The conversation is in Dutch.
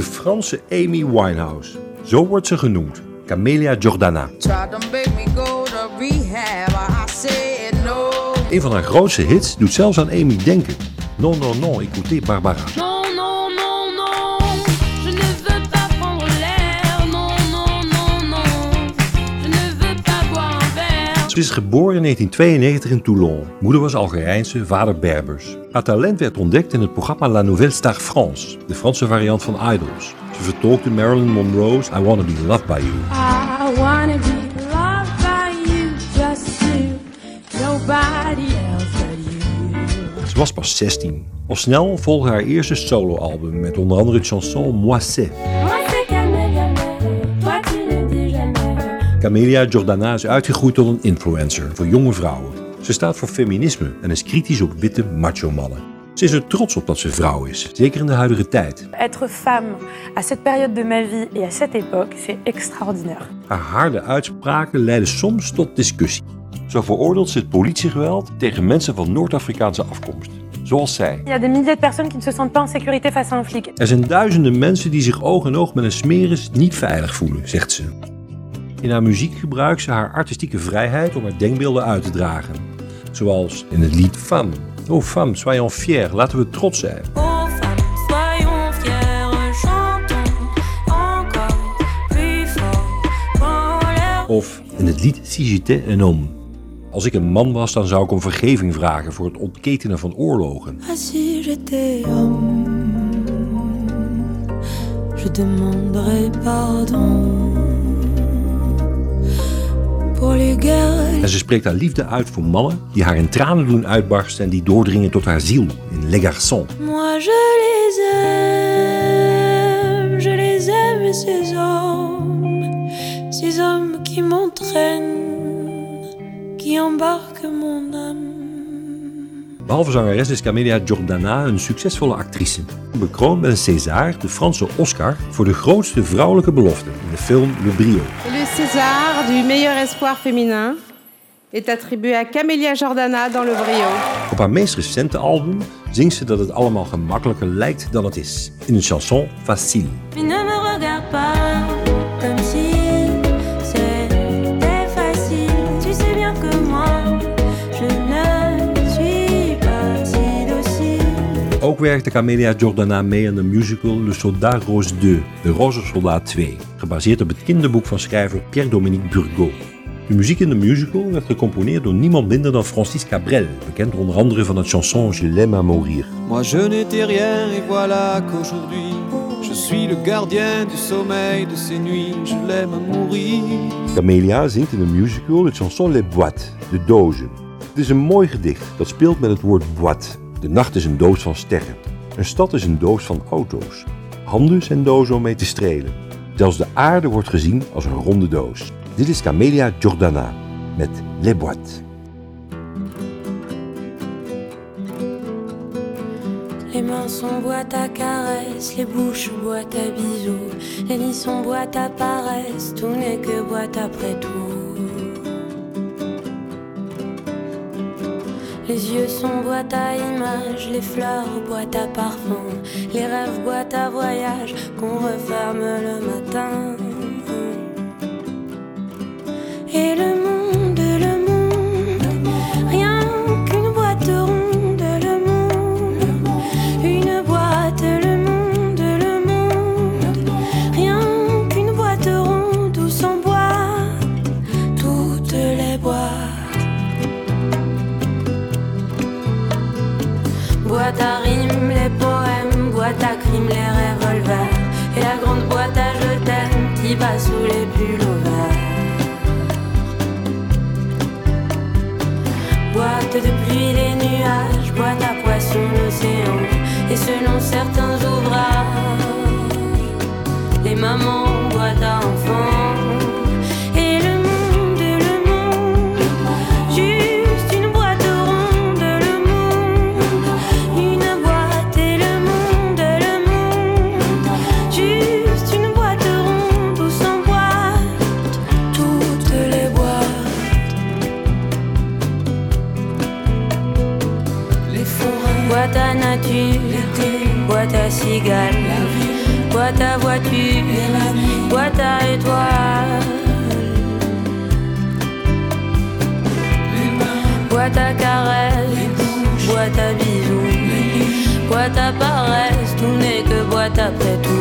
De Franse Amy Winehouse. Zo wordt ze genoemd. Camelia Jordana. Een van haar grootste hits doet zelfs aan Amy denken. Non, non, non, écoutez Barbara. Ze is geboren in 1992 in Toulon. Moeder was Algerijnse, vader Berbers. Haar talent werd ontdekt in het programma La Nouvelle Star France, de Franse variant van Idols. Ze vertolkte Marilyn Monroe's I Wanna Be Loved By You. I wanna be loved by you, just you, nobody else but you. Ze was pas 16. Al snel volgde haar eerste soloalbum met onder andere het chanson Moi c'est. Camelia Jordana is uitgegroeid tot een influencer voor jonge vrouwen. Ze staat voor feminisme en is kritisch op witte macho-mannen. Ze is er trots op dat ze vrouw is, zeker in de huidige tijd. Être femme à cette période de ma vie et à cette époque, c'est extraordinaire. Haar harde uitspraken leiden soms tot discussie. Zo veroordeelt ze het politiegeweld tegen mensen van Noord-Afrikaanse afkomst. Zoals zij. Il y a des milliers de personnes qui ne se sentent pas en sécurité face à un flic. Er zijn duizenden mensen die zich oog in oog met een smeris niet veilig voelen, zegt ze. In haar muziek gebruikt ze haar artistieke vrijheid om haar denkbeelden uit te dragen. Zoals in het lied Femme. Oh femme, soyons fiers, laten we trots zijn. Oh. Of in het lied Si j'étais un homme. Als ik een man was, dan zou ik om vergeving vragen voor het ontketenen van oorlogen. Ah, je demanderais pardon En ze spreekt haar liefde uit voor mannen die haar in tranen doen uitbarsten en die doordringen tot haar ziel in Les Garçons. Moi je les aime, je les aime ces hommes, ces hommes qui m'entraînent, qui embarquent mon âme. Behalve zangeres is Camelia Jordana een succesvolle actrice. Bekroond met een César, de Franse Oscar, voor de grootste vrouwelijke belofte in de film Le Brio. Le César du meilleur espoir féminin est attribué à Camélia Jordana dans Le Brio. Op haar meest recente album zingt ze dat het allemaal gemakkelijker lijkt dan het is. In een chanson Facile. Mais ne me regarde pas comme si c'était facile. Tu sais bien que moi, je ne suis pas si docile. Ook werkte Camelia Jordana mee aan de musical Le Soldat Rose 2, De Roze Soldaat 2, gebaseerd op het kinderboek van schrijver Pierre-Dominique Burgot. De muziek in de musical werd gecomponeerd door niemand minder dan Francis Cabrel, bekend onder andere van het chanson Je l'aime à mourir. Moi je n'étais rien et voilà qu'aujourd'hui je suis le gardien du sommeil de ces nuits, je l'aime à mourir. Camelia zingt in de musical het chanson Les Boîtes, de dozen. Het is een mooi gedicht dat speelt met het woord boîte. De nacht is een doos van sterren. Een stad is een doos van auto's. Handen zijn dozen om mee te strelen. Zelfs de aarde wordt gezien als een ronde doos. Dit is Camelia Jordana met Les Boîtes. Les mains sont boîte à caresses, les bouches boîte à bisous, les lits sont boîte à paresse, tout n'est que boîte après tout. Les yeux sont boîte à images, les fleurs boîte à parfum, les rêves boîte à voyage qu'on referme le matin. Boîte à rimes, les poèmes, boîte à crimes, les revolvers, et la grande boîte à je t'aime qui bat sous les pulls ouverts. Boîte de pluie, les nuages, boîte à poissons, l'océan. Et selon certains ouvrages, les mamans, Boîte à nature, boîte à cigales, bois ta voiture, bois ta étoile. Bois ta caresse, bois ta bisou, bois ta paresse, tout n'est que boîte après tout.